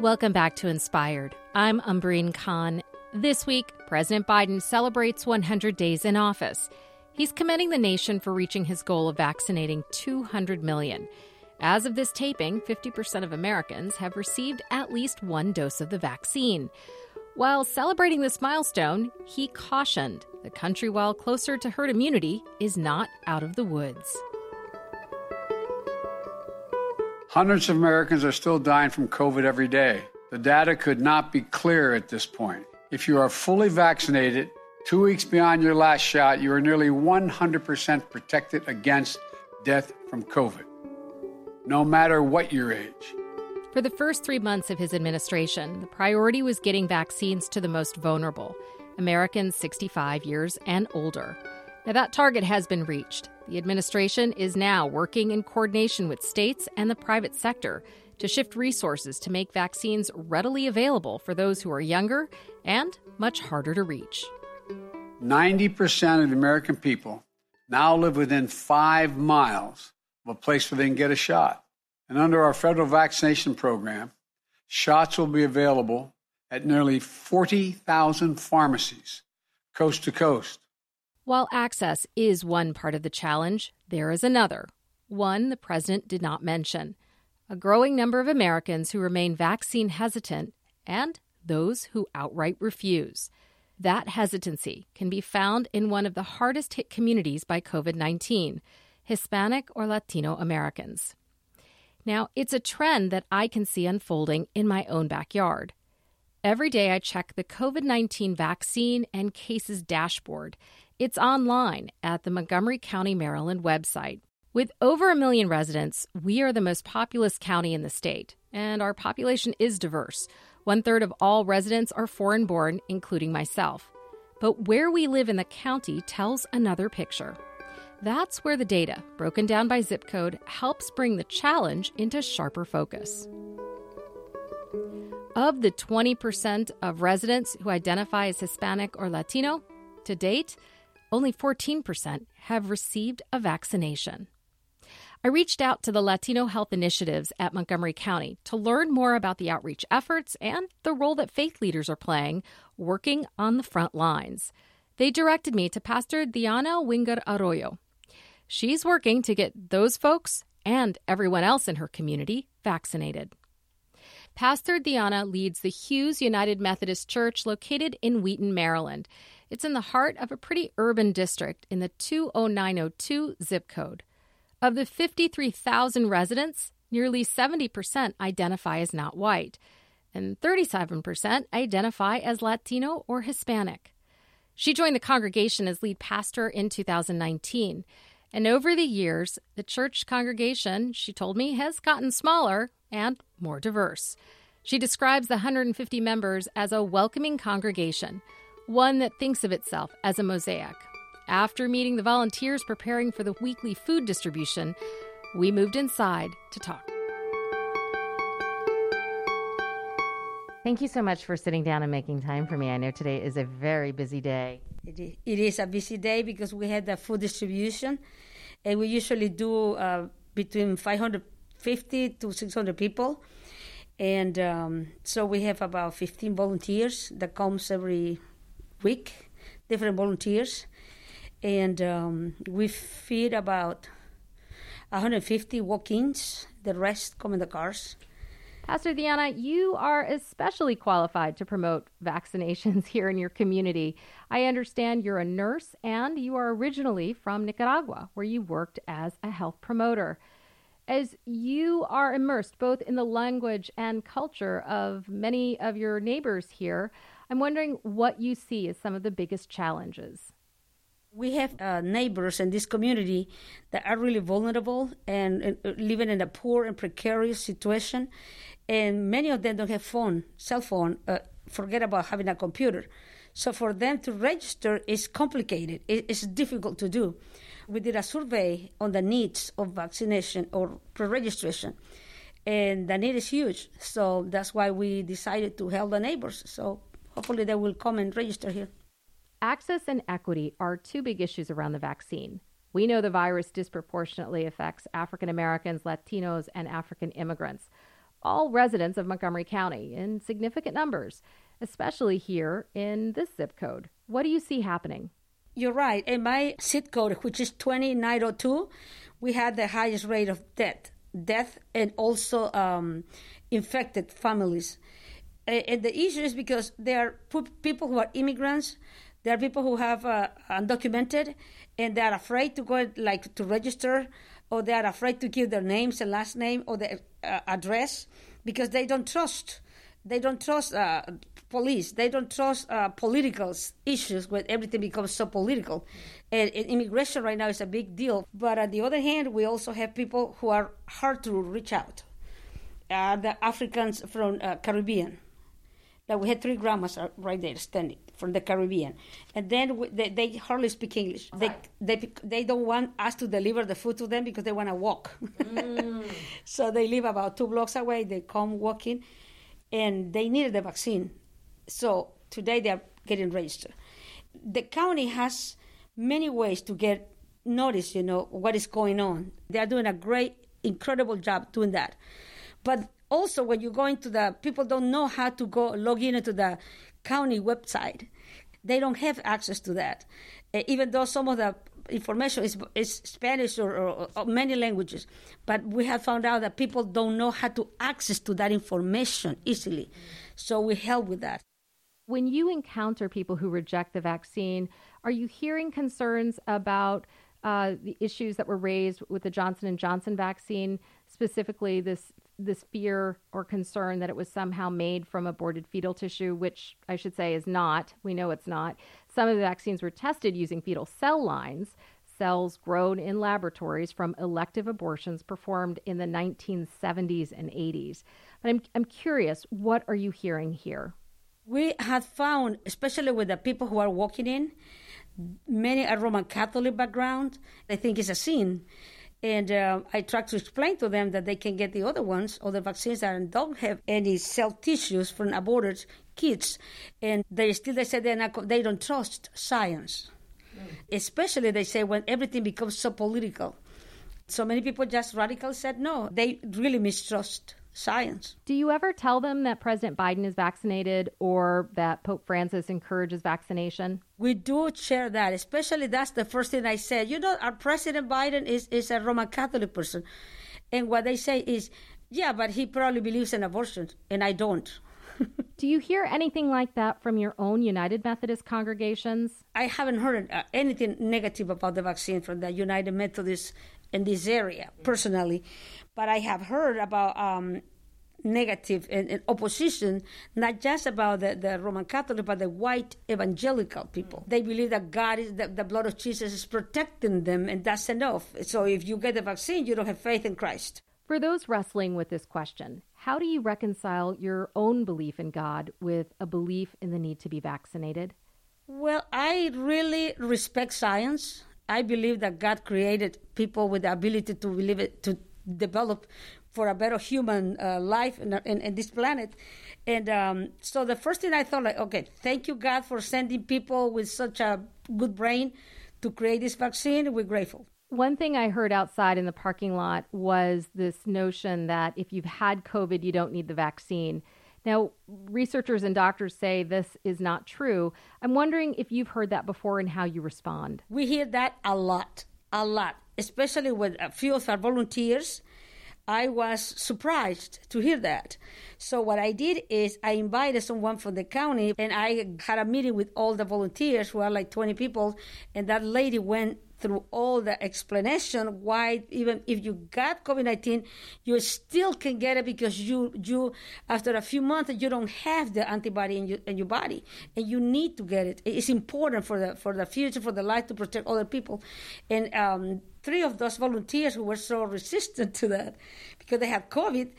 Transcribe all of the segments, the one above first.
Welcome back to Inspired. I'm Umbreen Khan. This week, President Biden celebrates 100 days in office. He's commending the nation for reaching his goal of vaccinating 200 million. As of this taping, 50% of Americans have received at least one dose of the vaccine. While celebrating this milestone, he cautioned the country, while closer to herd immunity, is not out of the woods. Hundreds of Americans are still dying from COVID every day. The data could not be clearer at this point. If you are fully vaccinated, two weeks beyond your last shot, you are nearly 100% protected against death from COVID, no matter what your age. For the first three months of his administration, the priority was getting vaccines to the most vulnerable Americans 65 years and older. Now, that target has been reached. The administration is now working in coordination with states and the private sector to shift resources to make vaccines readily available for those who are younger and much harder to reach. 90% of the American people now live within five miles of a place where they can get a shot. And under our federal vaccination program, shots will be available at nearly 40,000 pharmacies, coast to coast. While access is one part of the challenge, there is another, one the president did not mention a growing number of Americans who remain vaccine hesitant and those who outright refuse. That hesitancy can be found in one of the hardest hit communities by COVID 19 Hispanic or Latino Americans. Now, it's a trend that I can see unfolding in my own backyard. Every day I check the COVID 19 vaccine and cases dashboard. It's online at the Montgomery County, Maryland website. With over a million residents, we are the most populous county in the state, and our population is diverse. One third of all residents are foreign born, including myself. But where we live in the county tells another picture. That's where the data, broken down by zip code, helps bring the challenge into sharper focus. Of the 20% of residents who identify as Hispanic or Latino, to date, only 14% have received a vaccination. I reached out to the Latino Health Initiatives at Montgomery County to learn more about the outreach efforts and the role that faith leaders are playing working on the front lines. They directed me to Pastor Diana Wingeier-Rayo. She's working to get those folks and everyone else in her community vaccinated. Pastor Diana leads the Hughes United Methodist Church located in Wheaton, Maryland. It's in the heart of a pretty urban district in the 20902 zip code. Of the 53,000 residents, nearly 70% identify as not white, and 37% identify as Latino or Hispanic. She joined the congregation as lead pastor in 2019. And over the years, the church congregation, she told me, has gotten smaller and more diverse. She describes the 150 members as a welcoming congregation, one that thinks of itself as a mosaic. After meeting the volunteers preparing for the weekly food distribution, we moved inside to talk. Thank you so much for sitting down and making time for me. I know today is a very busy day. It is a busy day because we had the food distribution, and we usually do uh, between 550 to 600 people. And um, so we have about 15 volunteers that comes every week, different volunteers and um, we feed about 150 walk-ins. The rest come in the cars. Pastor Diana, you are especially qualified to promote vaccinations here in your community. I understand you're a nurse and you are originally from Nicaragua, where you worked as a health promoter. As you are immersed both in the language and culture of many of your neighbors here, I'm wondering what you see as some of the biggest challenges. We have uh, neighbors in this community that are really vulnerable and uh, living in a poor and precarious situation, and many of them don't have phone, cell phone. Uh, forget about having a computer. So for them to register is complicated. It's difficult to do. We did a survey on the needs of vaccination or pre-registration, and the need is huge. So that's why we decided to help the neighbors. So hopefully they will come and register here. Access and equity are two big issues around the vaccine. We know the virus disproportionately affects African Americans, Latinos, and African immigrants. All residents of Montgomery County in significant numbers, especially here in this zip code. What do you see happening? You're right. In my zip code, which is 2902, we had the highest rate of death, death, and also um, infected families. And the issue is because there are people who are immigrants, there are people who have uh, undocumented, and they are afraid to go like to register, or they are afraid to give their names and last name or their uh, address because they don't trust. They don't trust uh, police. They don't trust uh, political issues when everything becomes so political. And, and, immigration right now is a big deal. But on the other hand, we also have people who are hard to reach out. Uh, the Africans from uh, Caribbean. That we had three grandmas right there standing from the Caribbean, and then we, they, they, hardly speak English. They, they they don't want us to deliver the food to them because they want to walk. Mm. so they live about two blocks away. They come walking, and they needed the vaccine. So today they are getting registered. The county has many ways to get notice, you know, what is going on. They are doing a great, incredible job doing that. But also, when you go into the, people don't know how to go log in into the county website. They don't have access to that, uh, even though some of the information is, is Spanish or, or, or, many languages. But we have found out that people don't know how to access to that information easily. So we help with that. When you encounter people who reject the vaccine, are you hearing concerns about uh, the issues that were raised with the Johnson Johnson vaccine, specifically this this fear or concern that it was somehow made from aborted fetal tissue, which I should say is not. We know it's not. Some of the vaccines were tested using fetal cell lines, cells grown in laboratories from elective abortions performed in the 1970s and 80s. But I'm, I'm curious, what are you hearing here? We have found, especially with the people who are walking in, many are Roman Catholic background. I think it's a sin and uh, I try to explain to them that they can get the other ones, or the vaccines that don't have any cell tissues from aborted kids. And they still they say they're not, they don't trust science. Mm. Especially they say when everything becomes so political. So many people just radically said no. They really mistrust science. Do you ever tell them that President Biden is vaccinated or that Pope Francis encourages vaccination? We do share that, especially that's the first thing I said. You know, our President Biden is, is a Roman Catholic person. And what they say is, yeah, but he probably believes in abortion, and I don't. Do you hear anything like that from your own United Methodist congregations? I haven't heard uh, anything negative about the vaccine from the United Methodist in this area personally, but I have heard about um, negative and, and, opposition, not just about the, the, Roman Catholic, but the white evangelical people. They believe that God is the, the blood of Jesus is protecting them, and that's enough. So if you get the vaccine, you don't have faith in Christ. For those wrestling with this question, how do you reconcile your own belief in God with a belief in the need to be vaccinated? Well, I really respect science. I believe that God created people with the ability to believe it, to develop for a better human uh, life in, in, in, this planet. And um, so the first thing I thought, like, okay, thank you, God, for sending people with such a good brain to create this vaccine. We're grateful. One thing I heard outside in the parking lot was this notion that if you've had COVID, you don't need the vaccine. Now, researchers and doctors say this is not true. I'm wondering if you've heard that before and how you respond. We hear that a lot, a lot, especially with a few of our volunteers. I was surprised to hear that. So what I did is I invited someone from the county and I had a meeting with all the volunteers who are like 20 people and that lady went through all the explanation why even if you got COVID-19, you still can get it because you you after a few months you don't have the antibody in your in your body and you need to get it. It's important for the for the future for the life to protect other people, and um, three of those volunteers who were so resistant to that because they had COVID.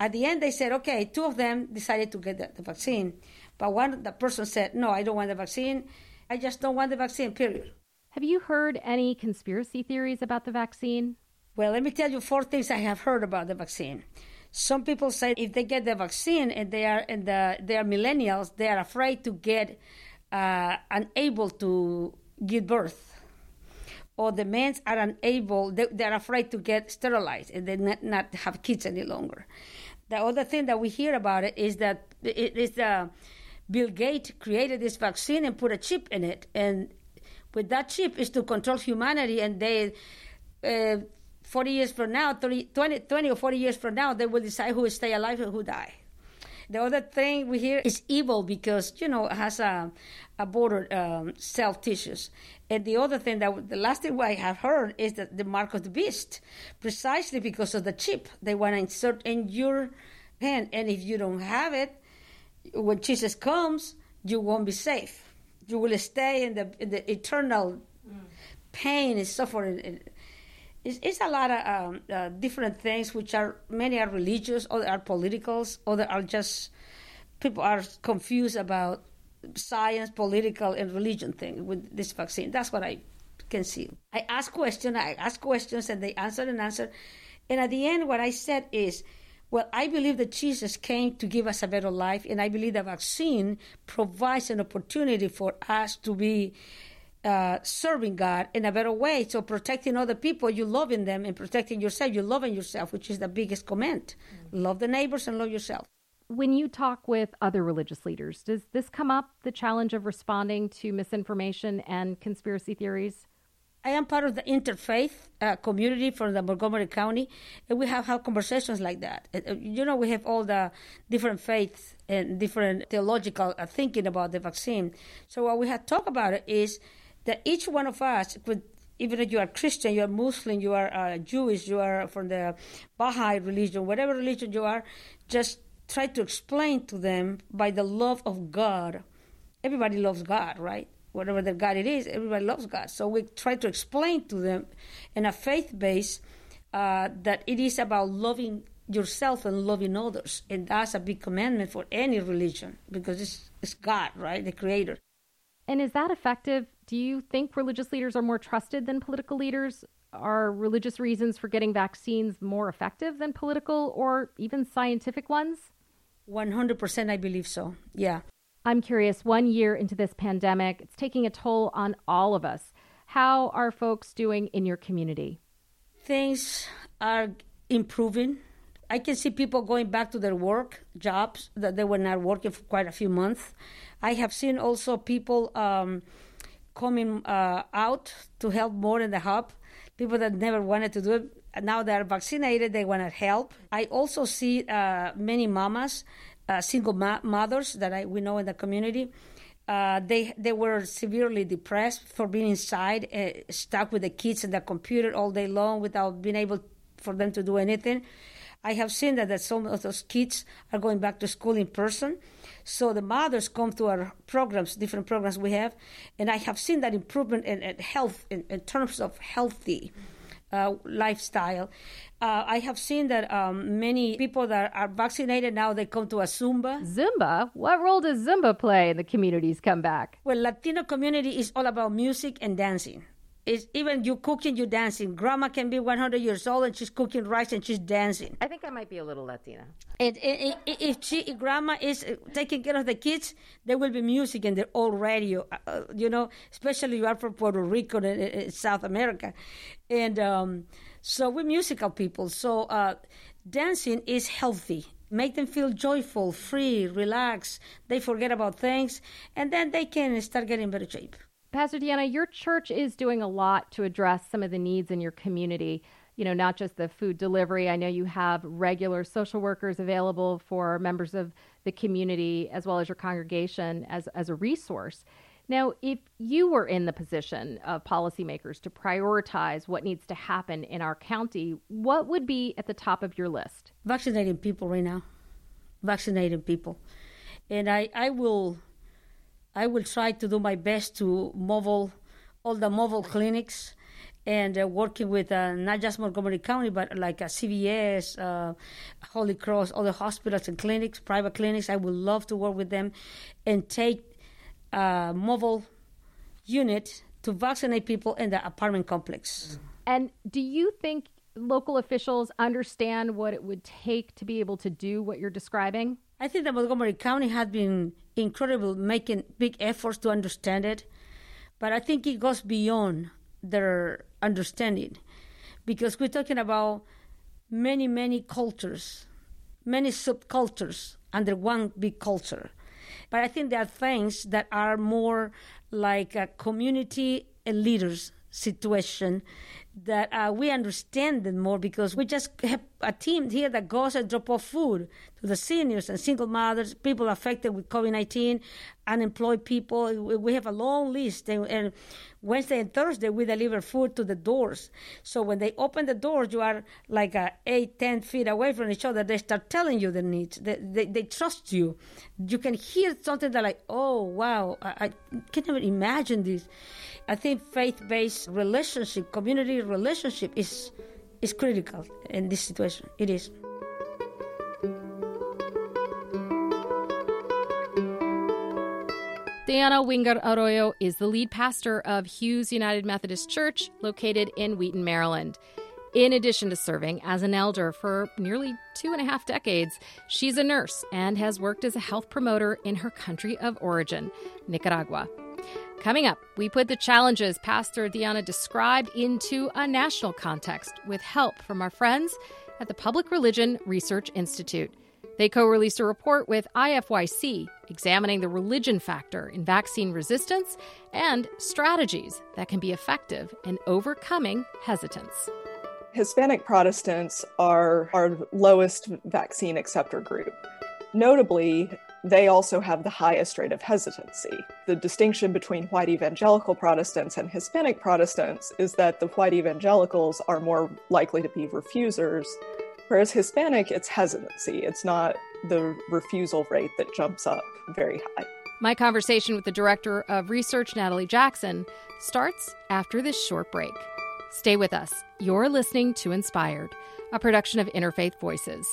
At the end, they said, okay, two of them decided to get the, the vaccine. But one the person said, no, I don't want the vaccine. I just don't want the vaccine, period. Have you heard any conspiracy theories about the vaccine? Well, let me tell you four things I have heard about the vaccine. Some people say if they get the vaccine and they are and the, they are millennials, they are afraid to get uh, unable to give birth, or the men are unable. They, they are afraid to get sterilized and they not, not have kids any longer. The other thing that we hear about it is that it is the Bill Gates created this vaccine and put a chip in it, and with that chip is to control humanity, and they. Uh, 40 years from now, 30, 20, 20 or 40 years from now, they will decide who will stay alive and who die. The other thing we hear is evil because, you know, it has a, a border um, cell tissues. And the other thing that the last thing I have heard is that the mark of the beast, precisely because of the chip they want to insert in your hand. And if you don't have it, when Jesus comes, you won't be safe. You will stay in the, in the eternal mm. pain and suffering. It's, it's a lot of um, uh, different things, which are many are religious, other are politicals, other are just people are confused about science, political, and religion thing with this vaccine. That's what I can see. I ask questions, I ask questions, and they answer and answer. And at the end, what I said is, well, I believe that Jesus came to give us a better life, and I believe the vaccine provides an opportunity for us to be uh, serving God in a better way. So protecting other people, you loving them, and protecting yourself, you loving yourself, which is the biggest command. Mm-hmm. Love the neighbors and love yourself. When you talk with other religious leaders, does this come up, the challenge of responding to misinformation and conspiracy theories? I am part of the interfaith uh, community from the Montgomery County, and we have had conversations like that. Uh, you know, we have all the different faiths and different theological uh, thinking about the vaccine. So what we have talked about is that each one of us could even if you are Christian, you are Muslim, you are uh, Jewish, you are from the Baha'i religion, whatever religion you are, just try to explain to them by the love of God. Everybody loves God, right? Whatever their God it is, everybody loves God. So we try to explain to them in a faith base uh, that it is about loving yourself and loving others. And that's a big commandment for any religion because it's, it's God, right? The creator. And is that effective? Do you think religious leaders are more trusted than political leaders? Are religious reasons for getting vaccines more effective than political or even scientific ones? 100% I believe so. Yeah. I'm curious, one year into this pandemic, it's taking a toll on all of us. How are folks doing in your community? Things are improving. I can see people going back to their work jobs that they were not working for quite a few months. I have seen also people um, coming uh, out to help more in the hub. People that never wanted to do it now they are vaccinated, they want to help. I also see uh, many mamas, uh, single ma- mothers that I, we know in the community. Uh, they they were severely depressed for being inside, uh, stuck with the kids and the computer all day long without being able for them to do anything. I have seen that, that some of those kids are going back to school in person. So the mothers come to our programs, different programs we have, and I have seen that improvement in, in health, in, in, terms of healthy uh, lifestyle. Uh, I have seen that um, many people that are vaccinated now they come to a Zumba. Zumba? What role does Zumba play in the community's comeback? Well, Latino community is all about music and dancing. It's even you cooking, you dancing. Grandma can be 100 years old and she's cooking rice and she's dancing. I think I might be a little Latina. And, and, and if she, if grandma is taking care of the kids, there will be music and they're all radio. Uh, uh you know, especially you are from Puerto Rico and South America, and um, so we're musical people. So uh, dancing is healthy make them feel joyful, free, relaxed. They forget about things, and then they can start getting better shape. Pastor Deanna, your church is doing a lot to address some of the needs in your community. You know, not just the food delivery. I know you have regular social workers available for members of the community as well as your congregation as, as a resource. Now, if you were in the position of policymakers to prioritize what needs to happen in our county, what would be at the top of your list? Vaccinating people right now. Vaccinating people. And I, I will I will try to do my best to mobile all the mobile clinics and uh, working with uh, not just Montgomery County, but like uh, CVS, uh, Holy Cross, other hospitals and clinics, private clinics. I would love to work with them and take a uh, mobile unit to vaccinate people in the apartment complex. And do you think local officials understand what it would take to be able to do what you're describing? I think that Montgomery County has been incredible, making big efforts to understand it, but I think it goes beyond their understanding because we're talking about many, many cultures many subcultures under one big culture. But I think there are things that are more like a community and leaders situation that uh, we understand it more because we just have a team here that goes and drop off food to the seniors and single mothers, people affected with COVID 19, unemployed people. We have a long list. And, Wednesday and Thursday, we deliver food to the doors. So when they open the doors, you are like uh, eight, ten feet away from each other. They start telling you their needs. They, they, they trust you. You can hear something that, like, oh, wow, I, I can't even imagine this. I think faith based relationship, community relationship, is, is critical in this situation. It is. Diana Wingeier-Rayo is the lead pastor of Hughes United Methodist Church, located in Wheaton, Maryland. In addition to serving as an elder for nearly two and a half decades, she's a nurse and has worked as a health promoter in her country of origin, Nicaragua. Coming up, we put the challenges Pastor Diana described into a national context with help from our friends at the Public Religion Research Institute. They co released a report with IFYC examining the religion factor in vaccine resistance and strategies that can be effective in overcoming hesitance. Hispanic Protestants are our lowest vaccine acceptor group. Notably, they also have the highest rate of hesitancy. The distinction between white evangelical Protestants and Hispanic Protestants is that the white evangelicals are more likely to be refusers, whereas Hispanic, it's hesitancy. It's not the refusal rate that jumps up very high. My conversation with the director of research, Natalie Jackson, starts after this short break. Stay with us. You're listening to Inspired, a production of Interfaith Voices.